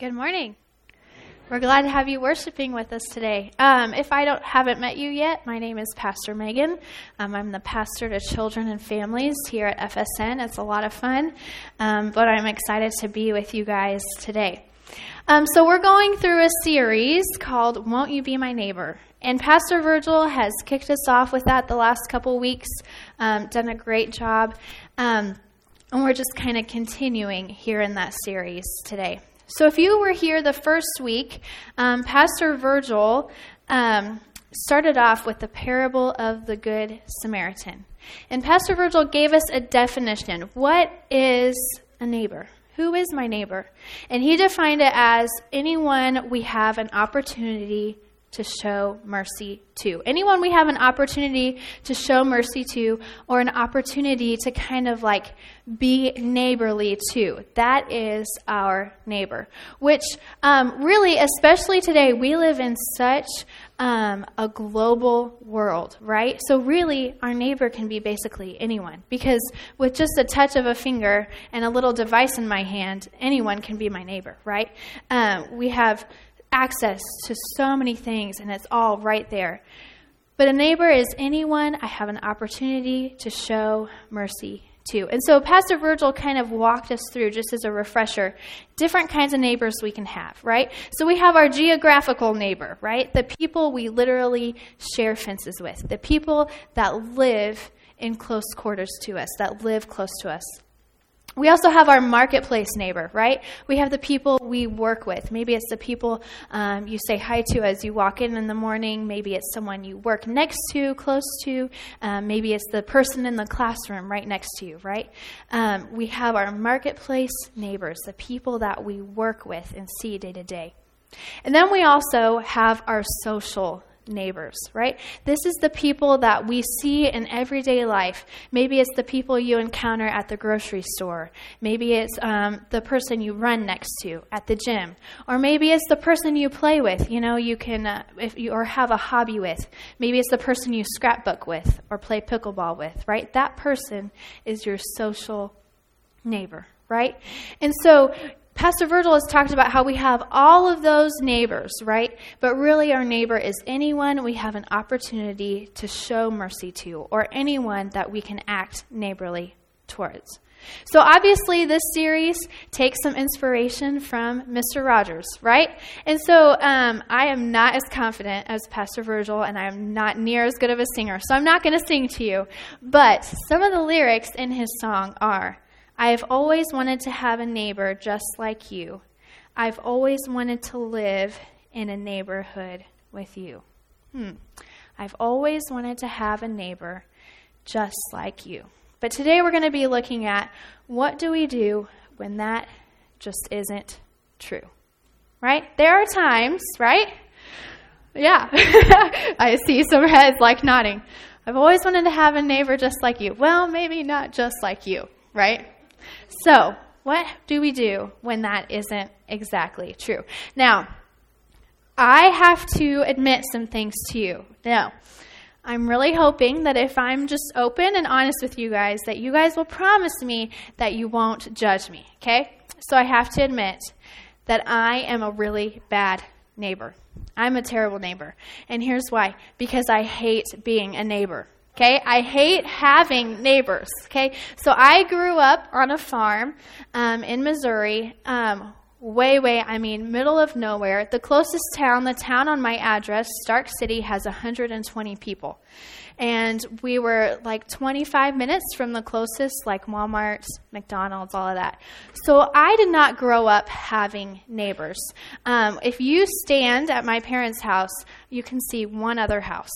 Good morning. We're glad to have you worshiping with us today. Um, if I don't haven't met you yet, my name is Pastor Megan. Um, I'm the pastor to children and families here at FSN. It's a lot of fun, um, but I'm excited to be with you guys today. Um, so we're going through a series called "Won't You Be My Neighbor," and Pastor Virgil has kicked us off with that the last couple weeks. Um, done a great job, um, and we're just kind of continuing here in that series today. So, if you were here the first week, um, Pastor Virgil um, started off with the parable of the Good Samaritan. And Pastor Virgil gave us a definition. What is a neighbor? Who is my neighbor? And he defined it as anyone we have an opportunity to show mercy to. Anyone we have an opportunity to show mercy to, or an opportunity to kind of like be neighborly to. That is our neighbor. Which, um, really, especially today, we live in such um, a global world, right? So, really, our neighbor can be basically anyone. Because with just a touch of a finger and a little device in my hand, anyone can be my neighbor, right? Um, we have access to so many things, and it's all right there. But a neighbor is anyone I have an opportunity to show mercy to. And so Pastor Virgil kind of walked us through, just as a refresher, different kinds of neighbors we can have, right? So we have our geographical neighbor, right? The people we literally share fences with, the people that live in close quarters to us, that live close to us. We also have our marketplace neighbor, right? We have the people we work with. Maybe it's the people um, you say hi to as you walk in in the morning. Maybe it's someone you work next to, close to. Um, maybe it's the person in the classroom right next to you, right? Um, we have our marketplace neighbors, the people that we work with and see day to day. And then we also have our social neighbors, right? This is the people that we see in everyday life. Maybe it's the people you encounter at the grocery store. Maybe it's um, the person you run next to at the gym, or maybe it's the person you play with. You know, you can uh, if you or have a hobby with. Maybe it's the person you scrapbook with or play pickleball with, right? That person is your social neighbor, right? And so Pastor Virgil has talked about how we have all of those neighbors, right? But really, our neighbor is anyone we have an opportunity to show mercy to, or anyone that we can act neighborly towards. So, obviously, this series takes some inspiration from Mr. Rogers, right? And so, um, I am not as confident as Pastor Virgil, and I'm not near as good of a singer, so I'm not going to sing to you. But some of the lyrics in his song are I have always wanted to have a neighbor just like you. I've always wanted to live in a neighborhood with you. Hmm. I've always wanted to have a neighbor just like you. But today we're going to be looking at what do we do when that just isn't true? Right? There are times, right? Yeah. I see some heads like nodding. I've always wanted to have a neighbor just like you. Well, maybe not just like you, right? So, what do we do when that isn't exactly true? Now, I have to admit some things to you. Now, I'm really hoping that if I'm just open and honest with you guys, that you guys will promise me that you won't judge me, okay? So I have to admit that I am a really bad neighbor. I'm a terrible neighbor. And here's why because I hate being a neighbor. Okay, I hate having neighbors. Okay, so I grew up on a farm um, in Missouri, um, way, way, I mean, middle of nowhere. The closest town, the town on my address, Stark City, has 120 people. And we were like 25 minutes from the closest, like Walmart, McDonald's, all of that. So I did not grow up having neighbors. Um, if you stand at my parents' house, you can see one other house.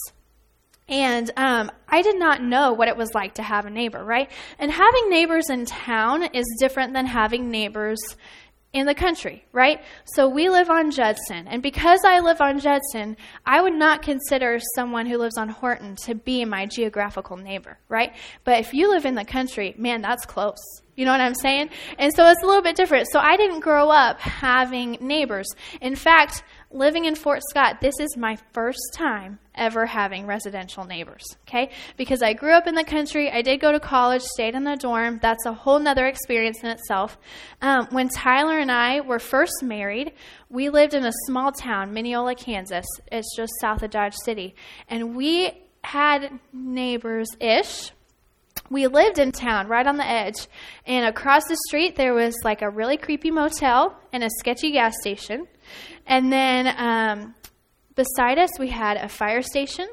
And um, I did not know what it was like to have a neighbor, right? And having neighbors in town is different than having neighbors in the country, right? So we live on Judson. And because I live on Judson, I would not consider someone who lives on Horton to be my geographical neighbor, right? But if you live in the country, man, that's close. You know what I'm saying? And so it's a little bit different. So I didn't grow up having neighbors. In fact, living in Fort Scott, this is my first time ever having residential neighbors, okay? Because I grew up in the country, I did go to college, stayed in the dorm. That's a whole nother experience in itself. Um, when Tyler and I were first married, we lived in a small town, Minneola, Kansas. It's just south of Dodge City. And we had neighbors ish we lived in town right on the edge and across the street there was like a really creepy motel and a sketchy gas station and then um, beside us we had a fire station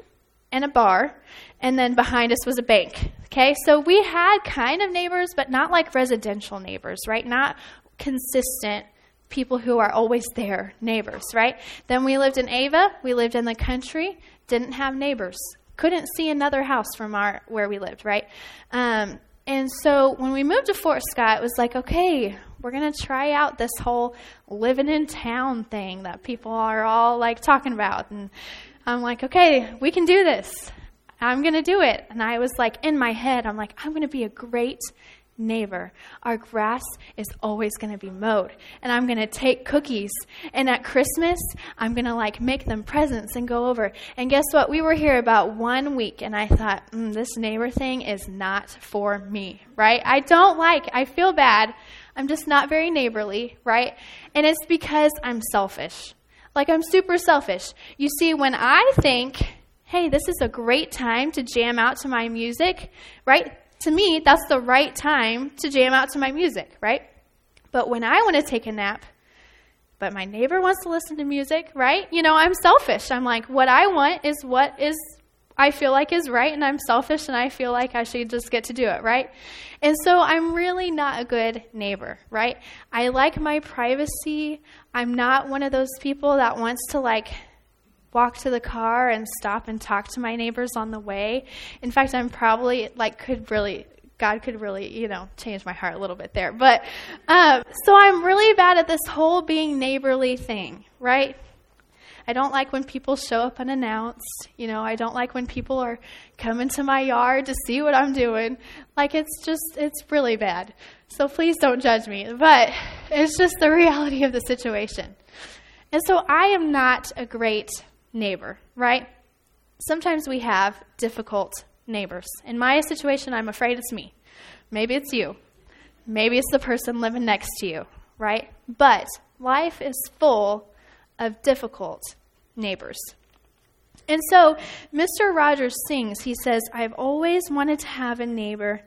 and a bar and then behind us was a bank okay? So we had kind of neighbors but not like residential neighbors right? Not consistent people who are always there neighbors right? Then we lived in Ava. We lived in the country. Didn't have neighbors. Couldn't see another house from our where we lived, right? Um, and so when we moved to Fort Scott, it was like, okay, we're going to try out this whole living in town thing that people are all like talking about. And I'm like, okay, we can do this. I'm going to do it. And I was like, in my head, I'm like, I'm going to be a great neighbor. Our grass is always going to be mowed. And I'm going to take cookies. And at Christmas, I'm going to like make them presents and go over. And guess what? We were here about one week and I thought, mm, this neighbor thing is not for me, right? I don't like, I feel bad. I'm just not very neighborly, right? And it's because I'm selfish. Like I'm super selfish. You see, when I think, hey, this is a great time to jam out to my music, right? to me, that's the right time to jam out to my music, right? But when I want to take a nap, but my neighbor wants to listen to music, right? You know, I'm selfish. I'm like, what I want is what is I feel like is right, and I'm selfish, and I feel like I should just get to do it, right? And so I'm really not a good neighbor, right? I like my privacy. I'm not one of those people that wants to like walk to the car and stop and talk to my neighbors on the way. In fact, I'm probably like could really God could really, you know, change my heart a little bit there. But um, so I'm really bad at this whole being neighborly thing, right? I don't like when people show up unannounced. You know, I don't like when people are coming to my yard to see what I'm doing. Like, it's just, it's really bad. So please don't judge me. But it's just the reality of the situation. And so I am not a great neighbor, right? Sometimes we have difficult neighbors. In my situation, I'm afraid it's me. Maybe it's you. Maybe it's the person living next to you, right? But life is full of difficult neighbors. And so Mr. Rogers sings, he says, I've always wanted to have a neighbor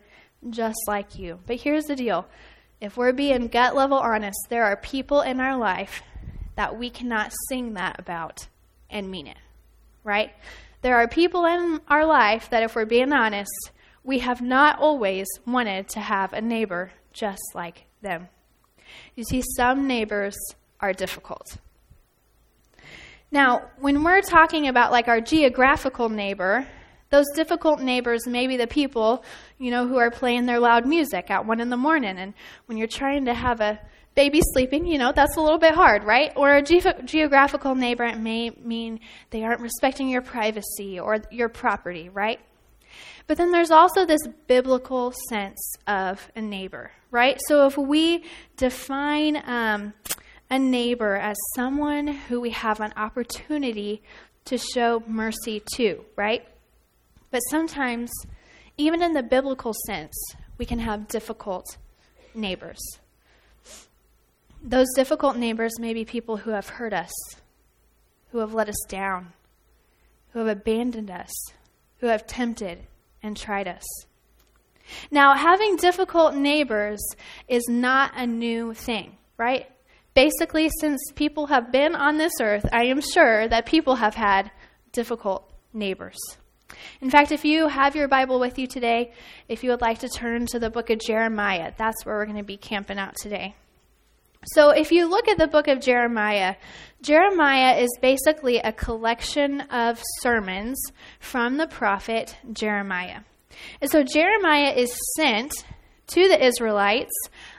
just like you. But here's the deal if we're being gut level honest, there are people in our life that we cannot sing that about and mean it, right? There are people in our life that, if we're being honest, we have not always wanted to have a neighbor just like them. You see, some neighbors are difficult. Now, when we're talking about like our geographical neighbor, those difficult neighbors may be the people, you know, who are playing their loud music at one in the morning. And when you're trying to have a baby sleeping, you know, that's a little bit hard, right? Or a ge- geographical neighbor may mean they aren't respecting your privacy or your property, right? But then there's also this biblical sense of a neighbor, right? So if we define um, a neighbor as someone who we have an opportunity to show mercy to, right? But sometimes, even in the biblical sense, we can have difficult neighbors. Those difficult neighbors may be people who have hurt us, who have let us down, who have abandoned us, who have tempted and tried us. Now, having difficult neighbors is not a new thing, right? Basically, since people have been on this earth, I am sure that people have had difficult neighbors. In fact, if you have your Bible with you today, if you would like to turn to the book of Jeremiah, that's where we're going to be camping out today. So, if you look at the book of Jeremiah, Jeremiah is basically a collection of sermons from the prophet Jeremiah. And so, Jeremiah is sent to the Israelites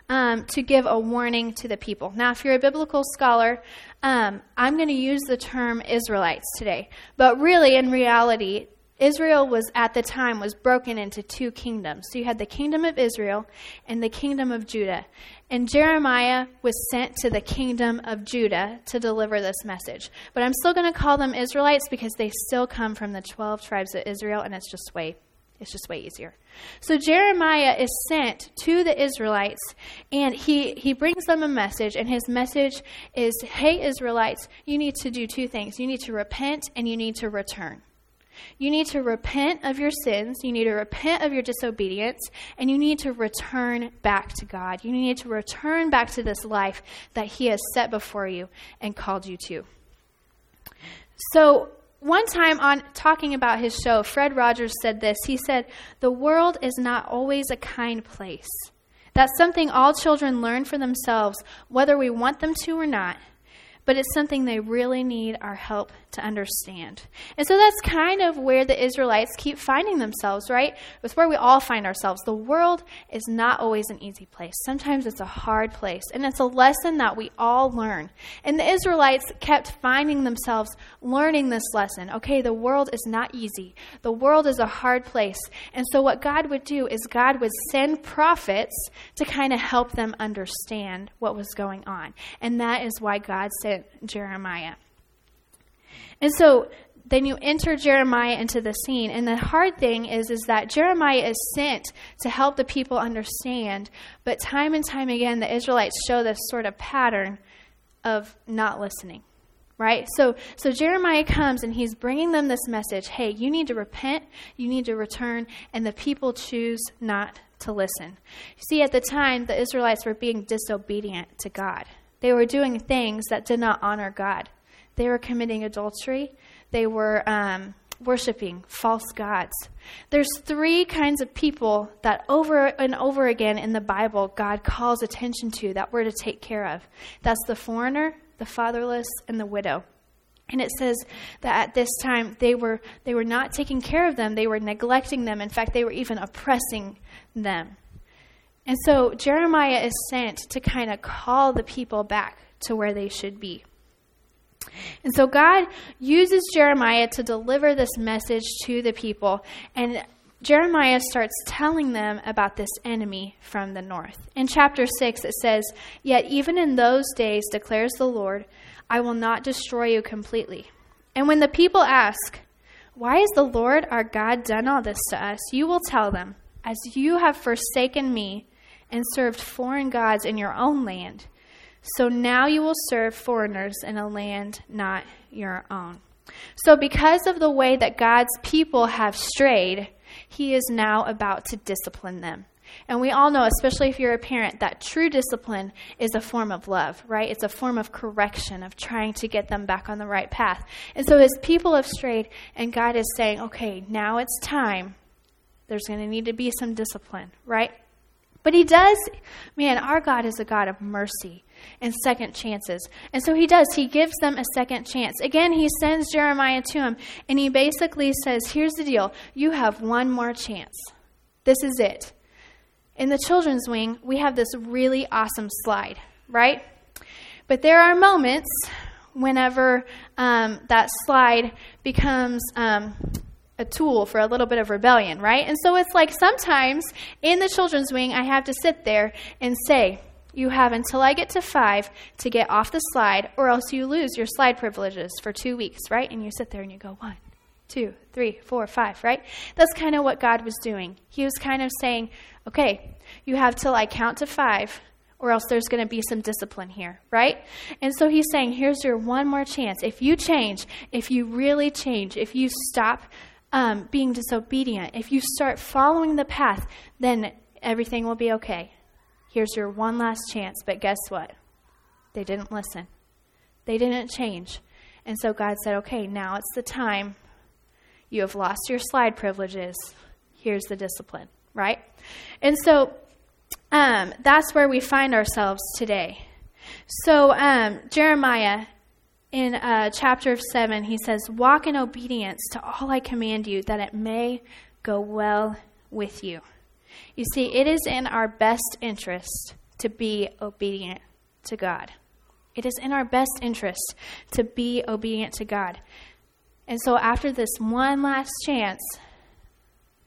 um, to give a warning to the people. Now, if you're a biblical scholar, um, I'm going to use the term Israelites today. But really, in reality, Israel was at the time was broken into two kingdoms. So you had the kingdom of Israel and the kingdom of Judah. And Jeremiah was sent to the kingdom of Judah to deliver this message. But I'm still going to call them Israelites because they still come from the 12 tribes of Israel and it's just way it's just way easier. So Jeremiah is sent to the Israelites and he, he brings them a message, and his message is Hey, Israelites, you need to do two things. You need to repent and you need to return. You need to repent of your sins, you need to repent of your disobedience, and you need to return back to God. You need to return back to this life that He has set before you and called you to. So, one time on talking about his show, Fred Rogers said this. He said, The world is not always a kind place. That's something all children learn for themselves, whether we want them to or not but it's something they really need our help to understand. And so that's kind of where the Israelites keep finding themselves, right? It's where we all find ourselves. The world is not always an easy place. Sometimes it's a hard place, and it's a lesson that we all learn. And the Israelites kept finding themselves learning this lesson. Okay, the world is not easy. The world is a hard place. And so what God would do is God would send prophets to kind of help them understand what was going on. And that is why God sent Jeremiah. And so then you enter Jeremiah into the scene. And the hard thing is, is that Jeremiah is sent to help the people understand, but time and time again, the Israelites show this sort of pattern of not listening. Right? So, so Jeremiah comes and he's bringing them this message hey, you need to repent, you need to return, and the people choose not to listen. You see, at the time, the Israelites were being disobedient to God. They were doing things that did not honor God. They were committing adultery. They were um, worshiping false gods. There's three kinds of people that over and over again in the Bible God calls attention to that we're to take care of. That's the foreigner, the fatherless, and the widow. And it says that at this time they were they were not taking care of them, they were neglecting them. In fact, they were even oppressing them. And so Jeremiah is sent to kind of call the people back to where they should be. And so God uses Jeremiah to deliver this message to the people. And Jeremiah starts telling them about this enemy from the north. In chapter 6, it says, Yet even in those days, declares the Lord, I will not destroy you completely. And when the people ask, Why has the Lord our God done all this to us? you will tell them, As you have forsaken me, and served foreign gods in your own land. So now you will serve foreigners in a land not your own. So, because of the way that God's people have strayed, He is now about to discipline them. And we all know, especially if you're a parent, that true discipline is a form of love, right? It's a form of correction, of trying to get them back on the right path. And so, His people have strayed, and God is saying, okay, now it's time. There's going to need to be some discipline, right? But he does, man, our God is a God of mercy and second chances. And so he does. He gives them a second chance. Again, he sends Jeremiah to him, and he basically says, Here's the deal you have one more chance. This is it. In the children's wing, we have this really awesome slide, right? But there are moments whenever um, that slide becomes um, a tool for a little bit of rebellion, right? And so it's like sometimes in the children's wing, I have to sit there and say, You have until I get to five to get off the slide, or else you lose your slide privileges for two weeks, right? And you sit there and you go, One, two, three, four, five, right? That's kind of what God was doing. He was kind of saying, Okay, you have till I count to five or else there's going to be some discipline here, right? And so he's saying, here's your one more chance. If you change, if you really change, if you stop um, being disobedient, if you start following the path, then everything will be okay. Here's your one last chance. But guess what? They didn't listen, they didn't change. And so God said, okay, now it's the time. You have lost your slide privileges. Here's the discipline, right? And so um, that's where we find ourselves today. So um, Jeremiah in uh, chapter 7, he says, Walk in obedience to all I command you, that it may go well with you. You see, it is in our best interest to be obedient to God. It is in our best interest to be obedient to God. And so, after this one last chance,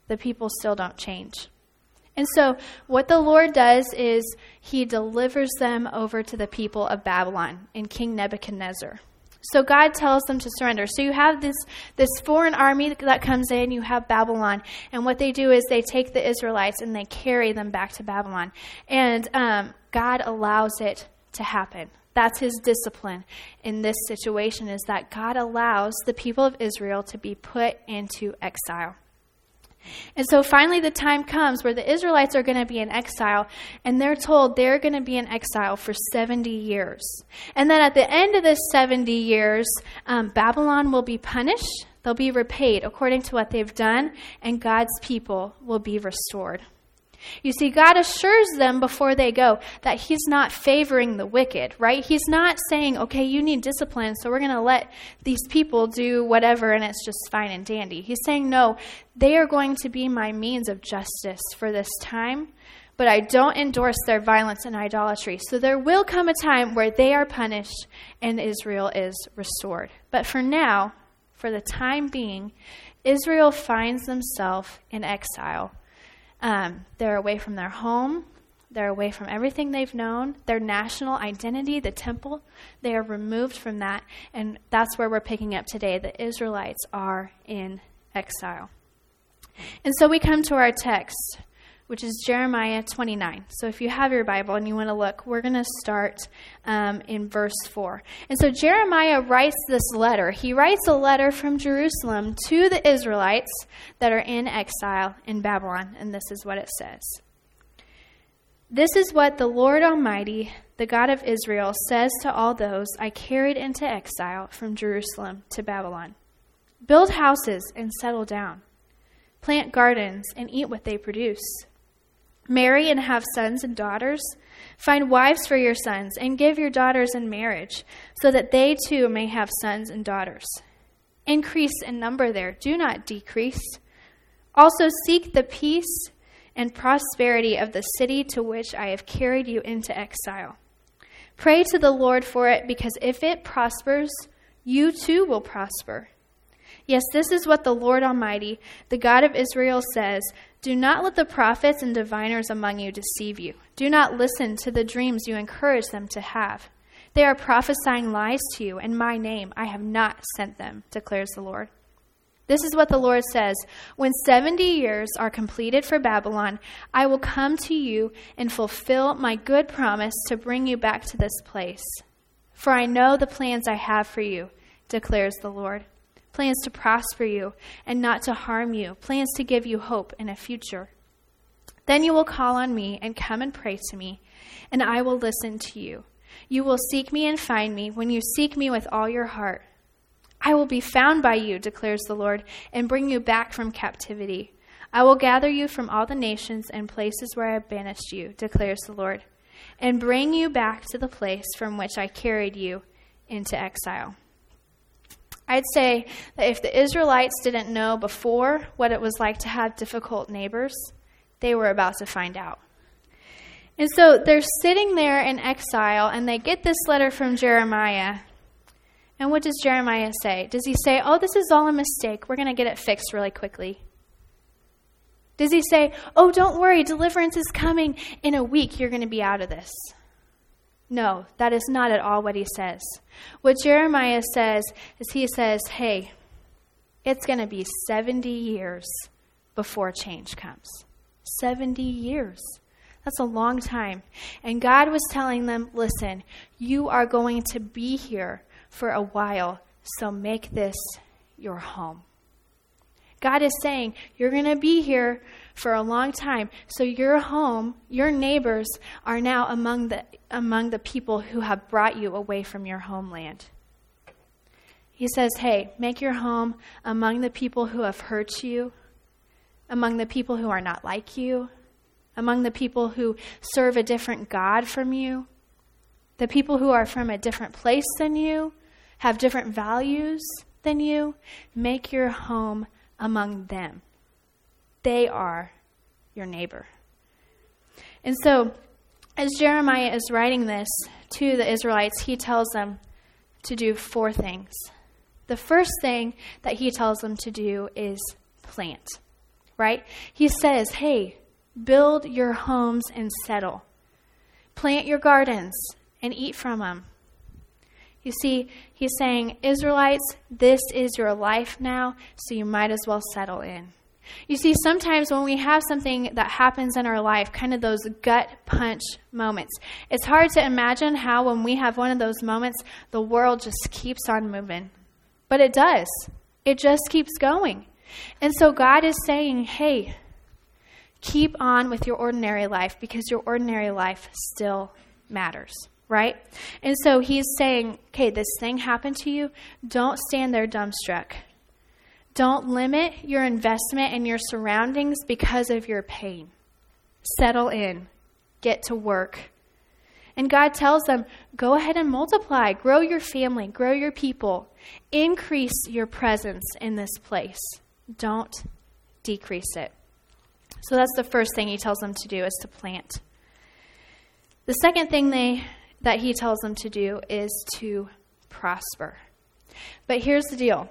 the people still don't change. And so, what the Lord does is he delivers them over to the people of Babylon in King Nebuchadnezzar. So God tells them to surrender. So you have this this foreign army that comes in, you have Babylon, and what they do is they take the Israelites and they carry them back to Babylon, and um, God allows it to happen. That's his discipline in this situation is that God allows the people of Israel to be put into exile. And so finally, the time comes where the Israelites are going to be in exile, and they're told they're going to be in exile for 70 years. And then at the end of this 70 years, um, Babylon will be punished, they'll be repaid according to what they've done, and God's people will be restored. You see, God assures them before they go that He's not favoring the wicked, right? He's not saying, okay, you need discipline, so we're going to let these people do whatever and it's just fine and dandy. He's saying, no, they are going to be my means of justice for this time, but I don't endorse their violence and idolatry. So there will come a time where they are punished and Israel is restored. But for now, for the time being, Israel finds themselves in exile um, they're away from their home. They're away from everything they've known, their national identity, the temple. They are removed from that. And that's where we're picking up today. The Israelites are in exile. And so we come to our text which is Jeremiah 29. So if you have your Bible and you want to look, we're going to start um, in verse 4. And so Jeremiah writes this letter. He writes a letter from Jerusalem to the Israelites that are in exile in Babylon. And this is what it says This is what the Lord Almighty, the God of Israel, says to all those I carried into exile from Jerusalem to Babylon Build houses and settle down, plant gardens and eat what they produce Marry and have sons and daughters. Find wives for your sons and give your daughters in marriage, so that they too may have sons and daughters. Increase in number there, do not decrease. Also seek the peace and prosperity of the city to which I have carried you into exile. Pray to the Lord for it, because if it prospers, you too will prosper. Yes, this is what the Lord Almighty, the God of Israel, says Do not let the prophets and diviners among you deceive you. Do not listen to the dreams you encourage them to have. They are prophesying lies to you, in my name I have not sent them, declares the Lord. This is what the Lord says When 70 years are completed for Babylon, I will come to you and fulfill my good promise to bring you back to this place. For I know the plans I have for you, declares the Lord plans to prosper you and not to harm you, plans to give you hope in a future. Then you will call on me and come and pray to me, and I will listen to you. You will seek me and find me when you seek me with all your heart. I will be found by you, declares the Lord, and bring you back from captivity. I will gather you from all the nations and places where I have banished you, declares the Lord, and bring you back to the place from which I carried you into exile. I'd say that if the Israelites didn't know before what it was like to have difficult neighbors, they were about to find out. And so they're sitting there in exile and they get this letter from Jeremiah. And what does Jeremiah say? Does he say, Oh, this is all a mistake. We're going to get it fixed really quickly? Does he say, Oh, don't worry, deliverance is coming. In a week, you're going to be out of this? No, that is not at all what he says. What Jeremiah says is he says, hey, it's going to be 70 years before change comes. 70 years. That's a long time. And God was telling them, listen, you are going to be here for a while, so make this your home. God is saying, you're going to be here for a long time. So your home, your neighbors are now among the among the people who have brought you away from your homeland. He says, "Hey, make your home among the people who have hurt you, among the people who are not like you, among the people who serve a different god from you, the people who are from a different place than you, have different values than you. Make your home among them." They are your neighbor. And so, as Jeremiah is writing this to the Israelites, he tells them to do four things. the first thing that he tells them to do is plant, right? He says, hey, build your homes and settle. Plant your gardens and eat from them. You see, he's saying, Israelites, this is your life now, so you might as well settle in. You see, sometimes when we have something that happens in our life, kind of those gut punch moments, it's hard to imagine how, when we have one of those moments, the world just keeps on moving. But it does, it just keeps going. And so God is saying, hey, keep on with your ordinary life because your ordinary life still matters right? And so he's saying, okay, this thing happened to you. Don't stand there dumbstruck. Don't limit your investment in your surroundings because of your pain. Settle in, get to work. And God tells them, go ahead and multiply, grow your family, grow your people, increase your presence in this place. Don't decrease it. So that's the first thing he tells them to do is to plant. The second thing they that he tells them to do is to prosper. But here's the deal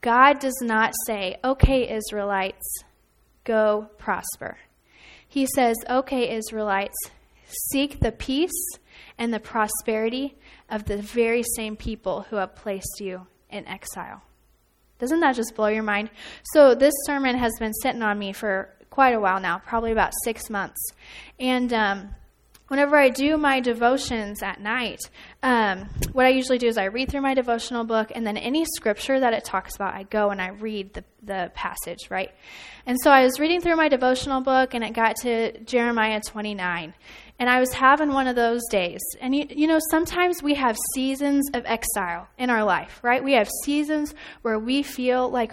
God does not say, okay, Israelites, go prosper. He says, okay, Israelites, seek the peace and the prosperity of the very same people who have placed you in exile. Doesn't that just blow your mind? So, this sermon has been sitting on me for quite a while now, probably about six months. And um, whenever I do my devotions at night, um, what I usually do is I read through my devotional book, and then any scripture that it talks about, I go and I read the, the passage, right? And so I was reading through my devotional book, and it got to Jeremiah 29. And I was having one of those days. And you, you know, sometimes we have seasons of exile in our life, right? We have seasons where we feel like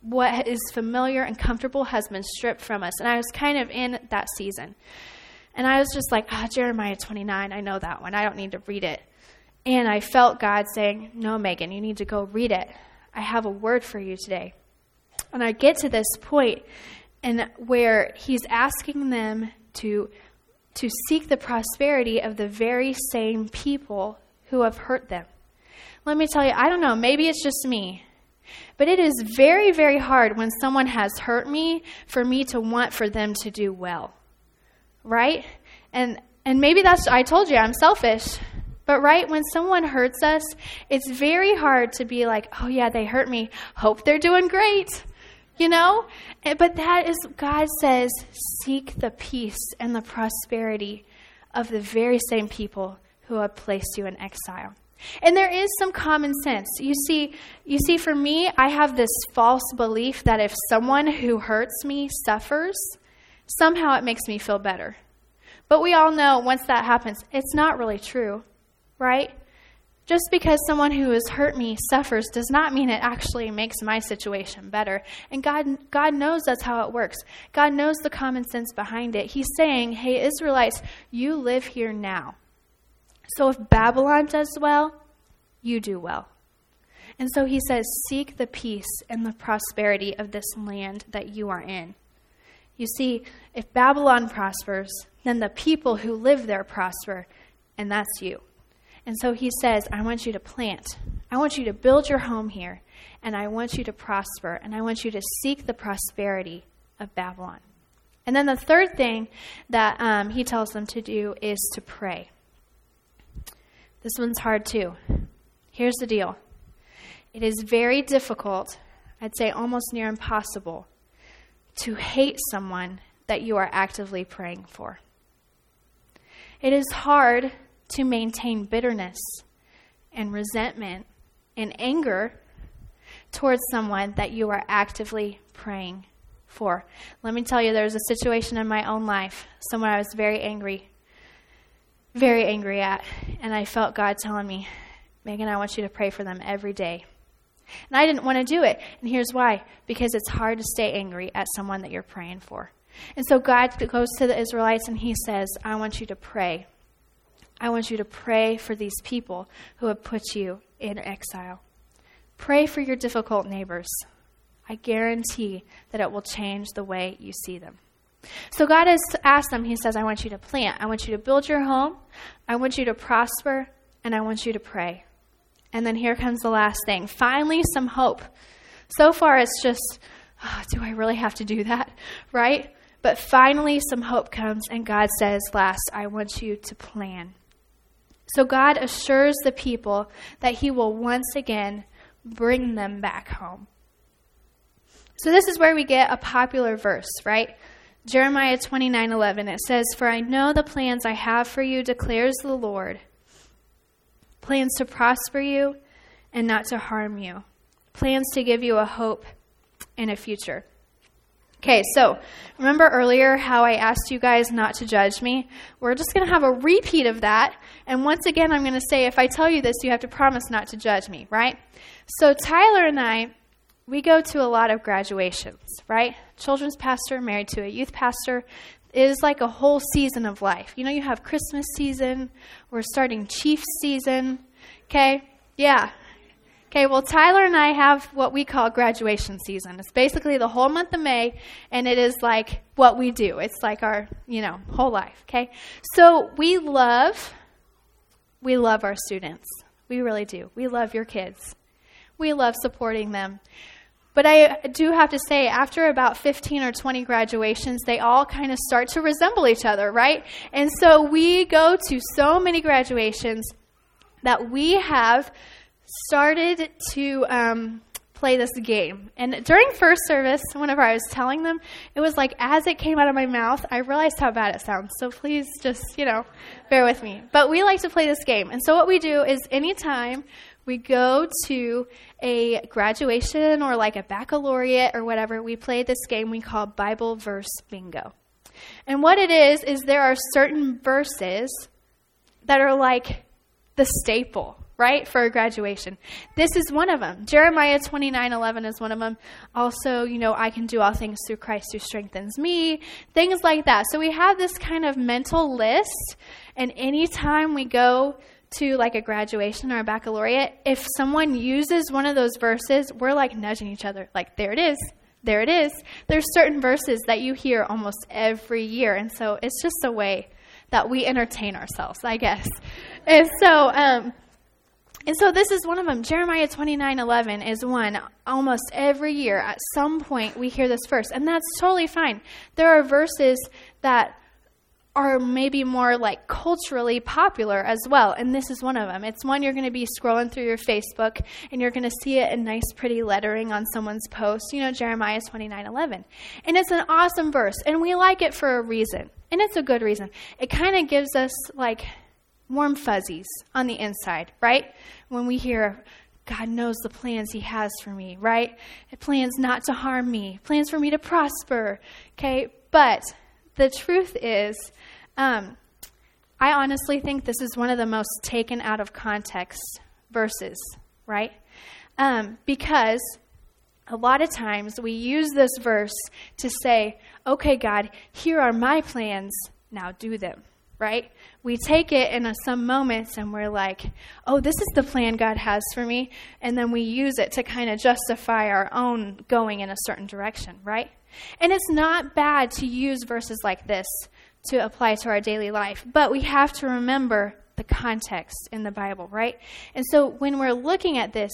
what is familiar and comfortable has been stripped from us. And I was kind of in that season. And I was just like, ah, oh, Jeremiah 29, I know that one. I don't need to read it. And I felt God saying, No, Megan, you need to go read it. I have a word for you today. And I get to this point and where he's asking them to to seek the prosperity of the very same people who have hurt them. Let me tell you, I don't know, maybe it's just me. But it is very, very hard when someone has hurt me for me to want for them to do well right? And and maybe that's I told you I'm selfish. But right when someone hurts us, it's very hard to be like, "Oh yeah, they hurt me. Hope they're doing great." You know? Eh, but that is God says, "Seek the peace and the prosperity of the very same people who have placed you in exile." And there is some common sense. You see, you see for me, I have this false belief that if someone who hurts me suffers, somehow it makes me feel better. But we all know once that happens, it's not really true, right? Just because someone who has hurt me suffers does not mean it actually makes my situation better. And God, God knows that's how it works. God knows the common sense behind it. He's saying, hey, Israelites, you live here now. So if Babylon does well, you do well. And so he says, seek the peace and the prosperity of this land that you are in. You see, if Babylon prospers, then the people who live there prosper, and that's you. And so he says, I want you to plant. I want you to build your home here, and I want you to prosper, and I want you to seek the prosperity of Babylon. And then the third thing that um, he tells them to do is to pray. This one's hard too. Here's the deal it is very difficult, I'd say almost near impossible, to hate someone that you are actively praying for. It is hard to maintain bitterness and resentment and anger towards someone that you are actively praying for. Let me tell you, there was a situation in my own life, someone I was very angry, very angry at, and I felt God telling me, Megan, I want you to pray for them every day. And I didn't want to do it. And here's why because it's hard to stay angry at someone that you're praying for. And so God goes to the Israelites and he says, I want you to pray. I want you to pray for these people who have put you in exile. Pray for your difficult neighbors. I guarantee that it will change the way you see them. So God has asked them, He says, I want you to plant. I want you to build your home. I want you to prosper. And I want you to pray. And then here comes the last thing finally, some hope. So far, it's just, oh, do I really have to do that? Right? But finally, some hope comes, and God says, Last, I want you to plan. So God assures the people that He will once again bring them back home. So this is where we get a popular verse, right? Jeremiah 29:11 it says, "For I know the plans I have for you declares the Lord, plans to prosper you and not to harm you, plans to give you a hope and a future." Okay, so remember earlier how I asked you guys not to judge me? We're just going to have a repeat of that. And once again, I'm going to say if I tell you this, you have to promise not to judge me, right? So Tyler and I, we go to a lot of graduations, right? Children's pastor, married to a youth pastor. It is like a whole season of life. You know, you have Christmas season, we're starting Chiefs season, okay? Yeah, Okay, well, Tyler and I have what we call graduation season. It's basically the whole month of May, and it is like what we do. It's like our, you know, whole life. Okay, so we love, we love our students. We really do. We love your kids. We love supporting them. But I do have to say, after about 15 or 20 graduations, they all kind of start to resemble each other, right? And so we go to so many graduations that we have started to um, play this game. And during first service, whenever I was telling them, it was like as it came out of my mouth, I realized how bad it sounds. So please just, you know, bear with me. But we like to play this game. And so what we do is anytime we go to a graduation or like a baccalaureate or whatever, we play this game we call Bible verse bingo. And what it is, is there are certain verses that are like the staple right, for a graduation. This is one of them. Jeremiah 29 11 is one of them. Also, you know, I can do all things through Christ who strengthens me, things like that. So we have this kind of mental list, and anytime we go to like a graduation or a baccalaureate, if someone uses one of those verses, we're like nudging each other, like, there it is. There it is. There's certain verses that you hear almost every year, and so it's just a way that we entertain ourselves, I guess. And so, um, and so this is one of them. Jeremiah 29 11 is one. Almost every year, at some point, we hear this verse. And that's totally fine. There are verses that are maybe more like culturally popular as well. And this is one of them. It's one you're going to be scrolling through your Facebook and you're going to see it in nice, pretty lettering on someone's post. You know, Jeremiah 29 11. And it's an awesome verse. And we like it for a reason. And it's a good reason. It kind of gives us like warm fuzzies on the inside, right? When we hear, God knows the plans He has for me, right? It Plans not to harm me, plans for me to prosper, okay? But the truth is, um, I honestly think this is one of the most taken out of context verses, right? Um, because a lot of times we use this verse to say, okay, God, here are my plans, now do them right? We take it in a, some moments and we're like, oh, this is the plan God has for me. And then we use it to kind of justify our own going in a certain direction, right? And it's not bad to use verses like this to apply to our daily life, but we have to remember the context in the Bible, right? And so when we're looking at this,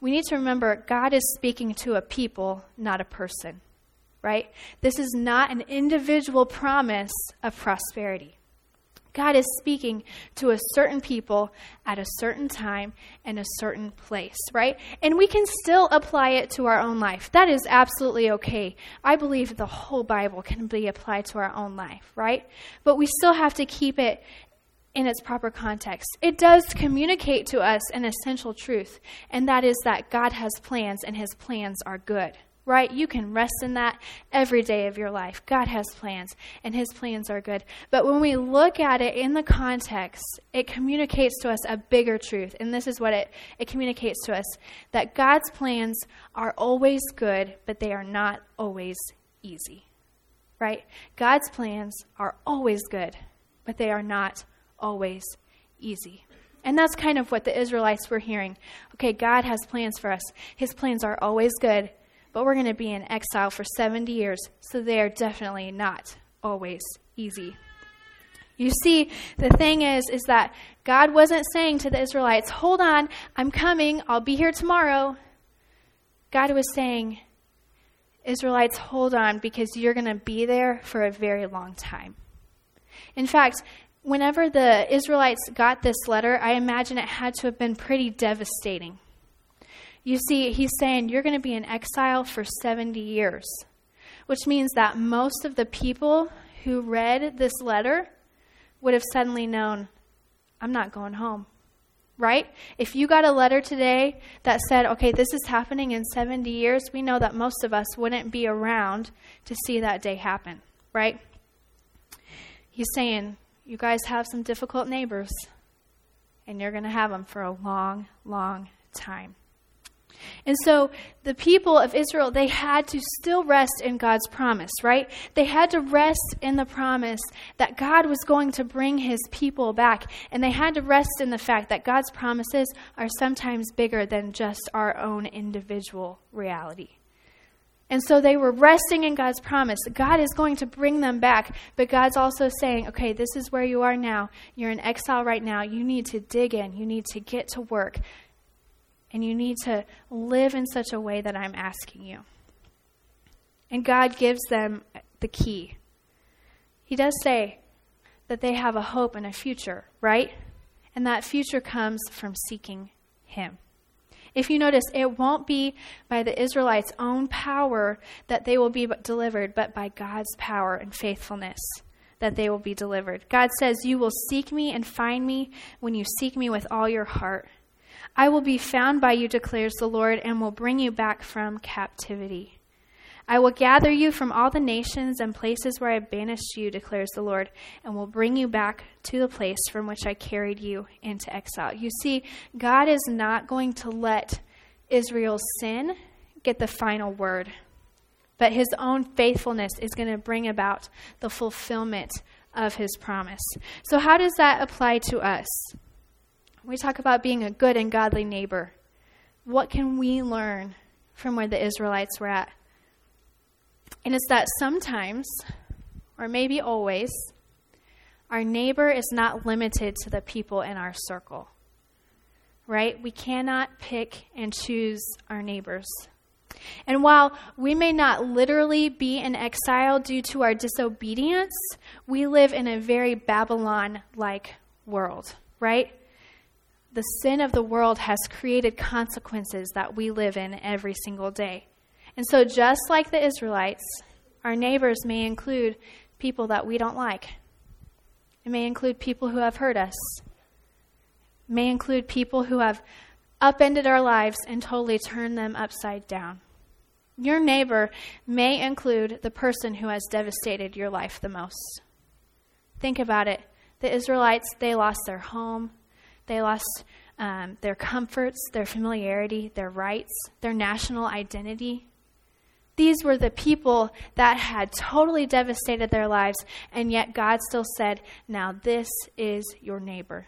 we need to remember God is speaking to a people, not a person, right? This is not an individual promise of prosperity. God is speaking to a certain people at a certain time and a certain place, right? And we can still apply it to our own life. That is absolutely okay. I believe the whole Bible can be applied to our own life, right? But we still have to keep it in its proper context. It does communicate to us an essential truth, and that is that God has plans and his plans are good right? You can rest in that every day of your life. God has plans, and His plans are good. But when we look at it in the context, it communicates to us a bigger truth. And this is what it, it communicates to us that God's plans are always good, but they are not always easy, right? God's plans are always good, but they are not always easy. And that's kind of what the Israelites were hearing. Okay, God has plans for us. His plans are always good, but we're going to be in exile for 70 years, so they are definitely not always easy. You see, the thing is, is that God wasn't saying to the Israelites, hold on, I'm coming, I'll be here tomorrow. God was saying, Israelites, hold on, because you're going to be there for a very long time. In fact, whenever the Israelites got this letter, I imagine it had to have been pretty devastating. You see, he's saying you're going to be in exile for 70 years, which means that most of the people who read this letter would have suddenly known, I'm not going home. Right? If you got a letter today that said, okay, this is happening in 70 years, we know that most of us wouldn't be around to see that day happen. Right? He's saying, you guys have some difficult neighbors, and you're going to have them for a long, long time. And so the people of Israel, they had to still rest in God's promise, right? They had to rest in the promise that God was going to bring his people back. And they had to rest in the fact that God's promises are sometimes bigger than just our own individual reality. And so they were resting in God's promise. God is going to bring them back, but God's also saying, okay, this is where you are now. You're in exile right now. You need to dig in. You need to get to work and you need to live in such a way that I'm asking you. And God gives them the key. He does say that they have a hope and a future, right? And that future comes from seeking Him. If you notice, it won't be by the Israelites' own power that they will be delivered, but by God's power and faithfulness that they will be delivered. God says, You will seek me and find me when you seek me with all your heart. I will be found by you, declares the Lord, and will bring you back from captivity. I will gather you from all the nations and places where I banished you, declares the Lord, and will bring you back to the place from which I carried you into exile. You see, God is not going to let Israel's sin get the final word, but his own faithfulness is going to bring about the fulfillment of his promise. So, how does that apply to us? We talk about being a good and godly neighbor. What can we learn from where the Israelites were at? And it's that sometimes, or maybe always, our neighbor is not limited to the people in our circle. Right? We cannot pick and choose our neighbors. And while we may not literally be in exile due to our disobedience, we live in a very Babylon like world, right? The sin of the world has created consequences that we live in every single day. And so, just like the Israelites, our neighbors may include people that we don't like. It may include people who have hurt us. It may include people who have upended our lives and totally turned them upside down. Your neighbor may include the person who has devastated your life the most. Think about it. The Israelites, they lost their home, they lost um, their comforts, their familiarity, their rights, their national identity. These were the people that had totally devastated their lives, and yet God still said, Now this is your neighbor.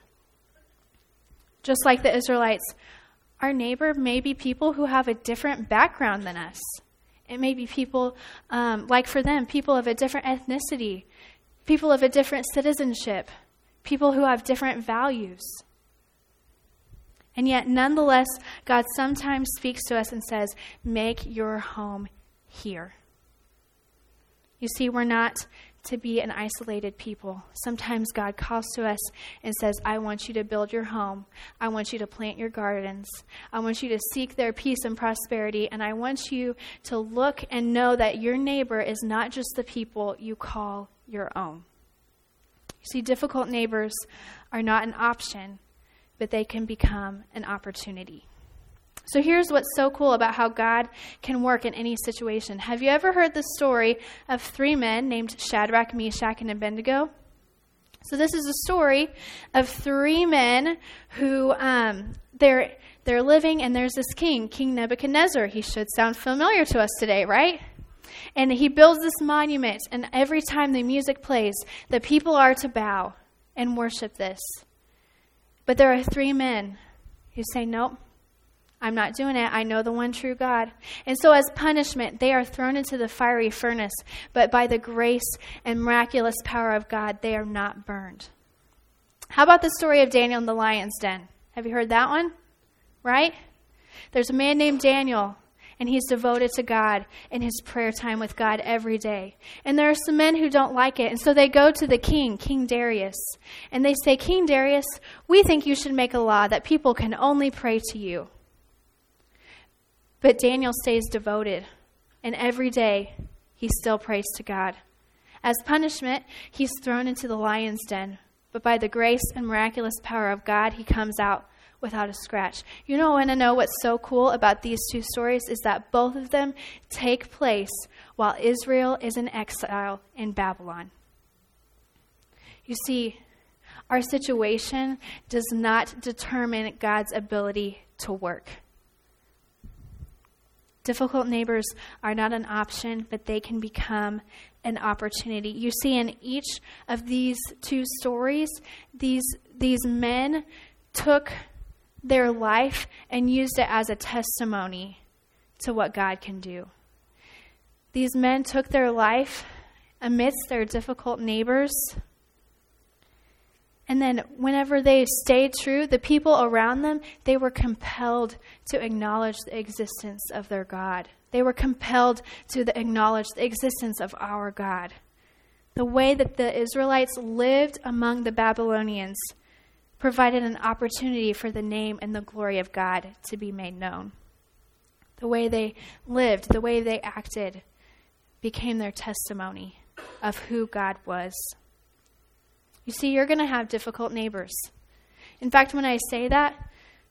Just like the Israelites, our neighbor may be people who have a different background than us. It may be people, um, like for them, people of a different ethnicity, people of a different citizenship, people who have different values. And yet, nonetheless, God sometimes speaks to us and says, Make your home here. You see, we're not to be an isolated people. Sometimes God calls to us and says, I want you to build your home. I want you to plant your gardens. I want you to seek their peace and prosperity. And I want you to look and know that your neighbor is not just the people you call your own. You see, difficult neighbors are not an option, but they can become an opportunity. So here's what's so cool about how God can work in any situation. Have you ever heard the story of three men named Shadrach, Meshach, and Abednego? So this is a story of three men who um, they're they're living, and there's this king, King Nebuchadnezzar. He should sound familiar to us today, right? And he builds this monument, and every time the music plays, the people are to bow and worship this. But there are three men who say, Nope, I'm not doing it. I know the one true God. And so, as punishment, they are thrown into the fiery furnace, but by the grace and miraculous power of God, they are not burned. How about the story of Daniel in the lion's den? Have you heard that one? Right? There's a man named Daniel, and he's devoted to God in his prayer time with God every day. And there are some men who don't like it, and so they go to the king, King Darius, and they say, King Darius, we think you should make a law that people can only pray to you. But Daniel stays devoted, and every day he still prays to God. As punishment, he's thrown into the lion's den, but by the grace and miraculous power of God, he comes out without a scratch. You know, want to know what's so cool about these two stories is that both of them take place while Israel is in exile in Babylon. You see, our situation does not determine God's ability to work. Difficult neighbors are not an option, but they can become an opportunity. You see, in each of these two stories, these, these men took their life and used it as a testimony to what God can do. These men took their life amidst their difficult neighbors and then, whenever they stayed true, the people around them, they were compelled to acknowledge the existence of their God. They were compelled to acknowledge the existence of our God. The way that the Israelites lived among the Babylonians provided an opportunity for the name and the glory of God to be made known. The way they lived, the way they acted, became their testimony of who God was. You see, you're going to have difficult neighbors. In fact, when I say that,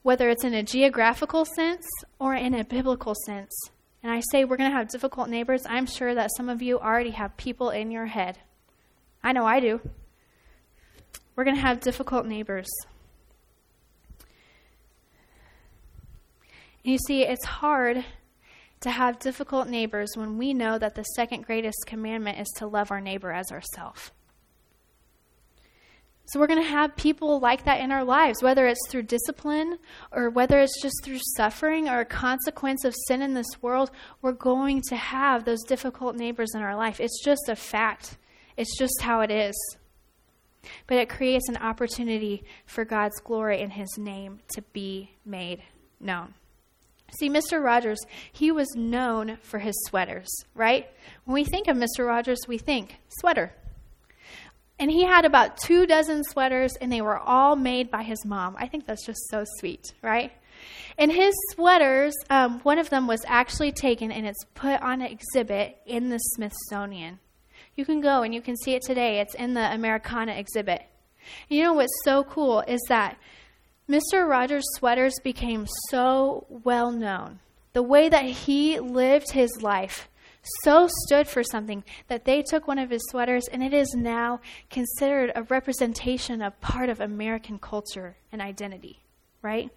whether it's in a geographical sense or in a biblical sense, and I say we're going to have difficult neighbors, I'm sure that some of you already have people in your head. I know I do. We're going to have difficult neighbors. And you see, it's hard to have difficult neighbors when we know that the second greatest commandment is to love our neighbor as ourselves. So we're going to have people like that in our lives, whether it's through discipline or whether it's just through suffering or a consequence of sin in this world. We're going to have those difficult neighbors in our life. It's just a fact, it's just how it is. But it creates an opportunity for God's glory and His name to be made known. See, Mr. Rogers, he was known for his sweaters, right? When we think of Mr. Rogers, we think sweater, and he had about two dozen sweaters, and they were all made by his mom. I think that's just so sweet, right? And his sweaters, um, one of them was actually taken and it's put on an exhibit in the Smithsonian. You can go and you can see it today. It's in the Americana exhibit. You know what's so cool is that Mr. Rogers' sweaters became so well known. The way that he lived his life so stood for something that they took one of his sweaters and it is now considered a representation of part of American culture and identity, right?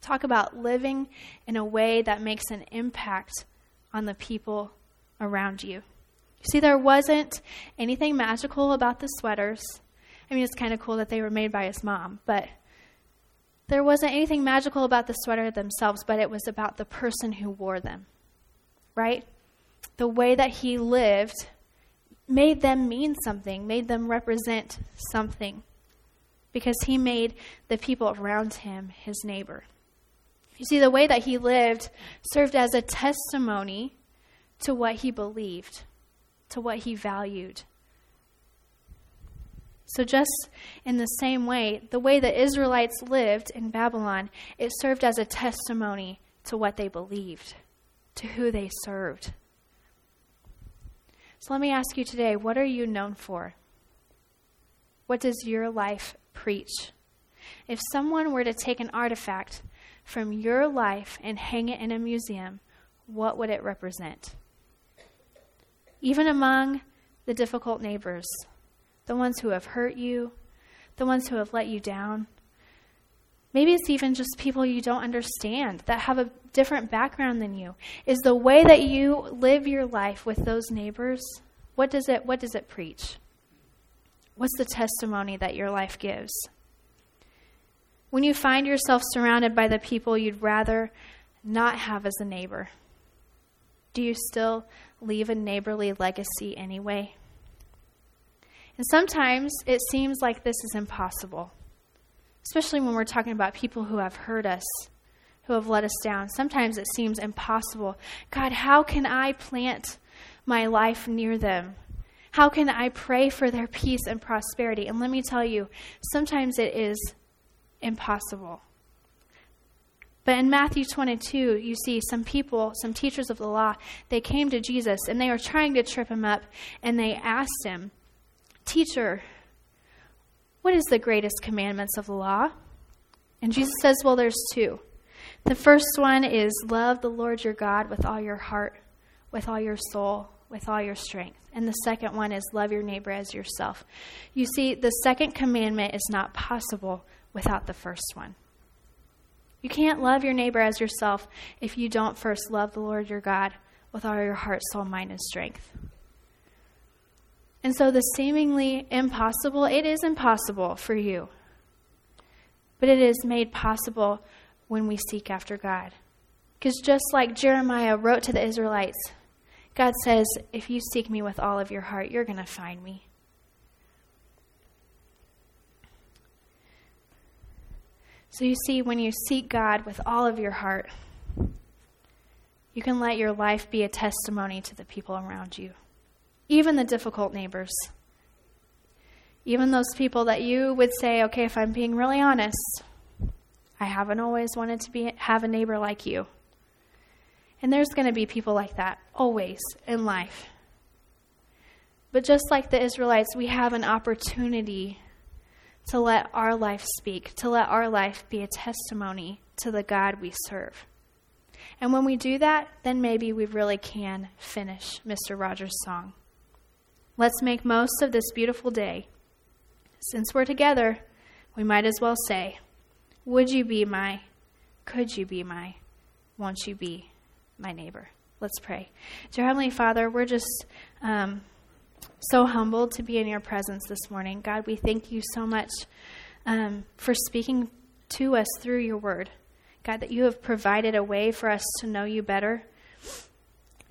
Talk about living in a way that makes an impact on the people around you. You see, there wasn't anything magical about the sweaters. I mean, it's kind of cool that they were made by his mom, but there wasn't anything magical about the sweater themselves, but it was about the person who wore them, right? the way that he lived made them mean something, made them represent something, because he made the people around him his neighbor. You see, the way that he lived served as a testimony to what he believed, to what he valued. So, just in the same way, the way the Israelites lived in Babylon, it served as a testimony to what they believed, to who they served. So let me ask you today what are you known for? What does your life preach? If someone were to take an artifact from your life and hang it in a museum, what would it represent? Even among the difficult neighbors, the ones who have hurt you, the ones who have let you down, Maybe it's even just people you don't understand that have a different background than you. Is the way that you live your life with those neighbors, what does it what does it preach? What's the testimony that your life gives? When you find yourself surrounded by the people you'd rather not have as a neighbor, do you still leave a neighborly legacy anyway? And sometimes it seems like this is impossible, especially when we're talking about people who have hurt us, who have let us down. Sometimes it seems impossible. God, how can I plant my life near them? How can I pray for their peace and prosperity? And let me tell you, sometimes it is impossible. But in Matthew 22, you see some people, some teachers of the law, they came to Jesus and they were trying to trip him up and they asked him, Teacher, what is the greatest commandments of the law? And Jesus says, Well, there's two. The first one is love the Lord your God with all your heart, with all your soul, with all your strength. And the second one is love your neighbor as yourself. You see, the second commandment is not possible without the first one. You can't love your neighbor as yourself if you don't first love the Lord your God with all your heart, soul, mind, and strength. And so the seemingly impossible, it is impossible for you. But it is made possible when we seek after God. Because just like Jeremiah wrote to the Israelites, God says, if you seek me with all of your heart, you're going to find me. So you see, when you seek God with all of your heart, you can let your life be a testimony to the people around you, even the difficult neighbors. Even those people that you would say, okay, if I'm being really honest, I haven't always wanted to be, have a neighbor like you. And there's going to be people like that always in life. But just like the Israelites, we have an opportunity to let our life speak, to let our life be a testimony to the God we serve. And when we do that, then maybe we really can finish Mr. Rogers' song. Let's make most of this beautiful day. Since we're together, we might as well say, Would you be my, could you be my, won't you be my neighbor. Let's pray. Dear Heavenly Father, we're just um, so humbled to be in your presence this morning. God, we thank you so much um, for speaking to us through your word. God, that you have provided a way for us to know you better.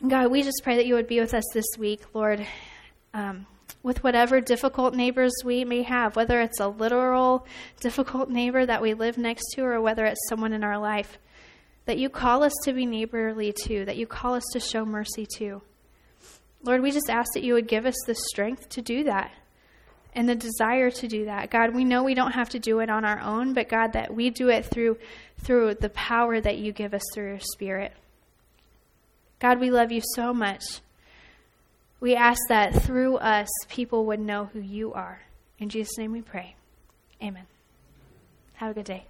God, we just pray that you would be with us this week, Lord, um, with whatever difficult neighbors we may have, whether it's a literal difficult neighbor that we live next to or whether it's someone in our life that you call us to be neighborly to, that you call us to show mercy to. Lord, we just ask that you would give us the strength to do that and the desire to do that. God, we know we don't have to do it on our own, but God, that we do it through through the power that you give us through your spirit. God, we love you so much. We ask that through us people would know who you are. In Jesus' name we pray. Amen. Have a good day.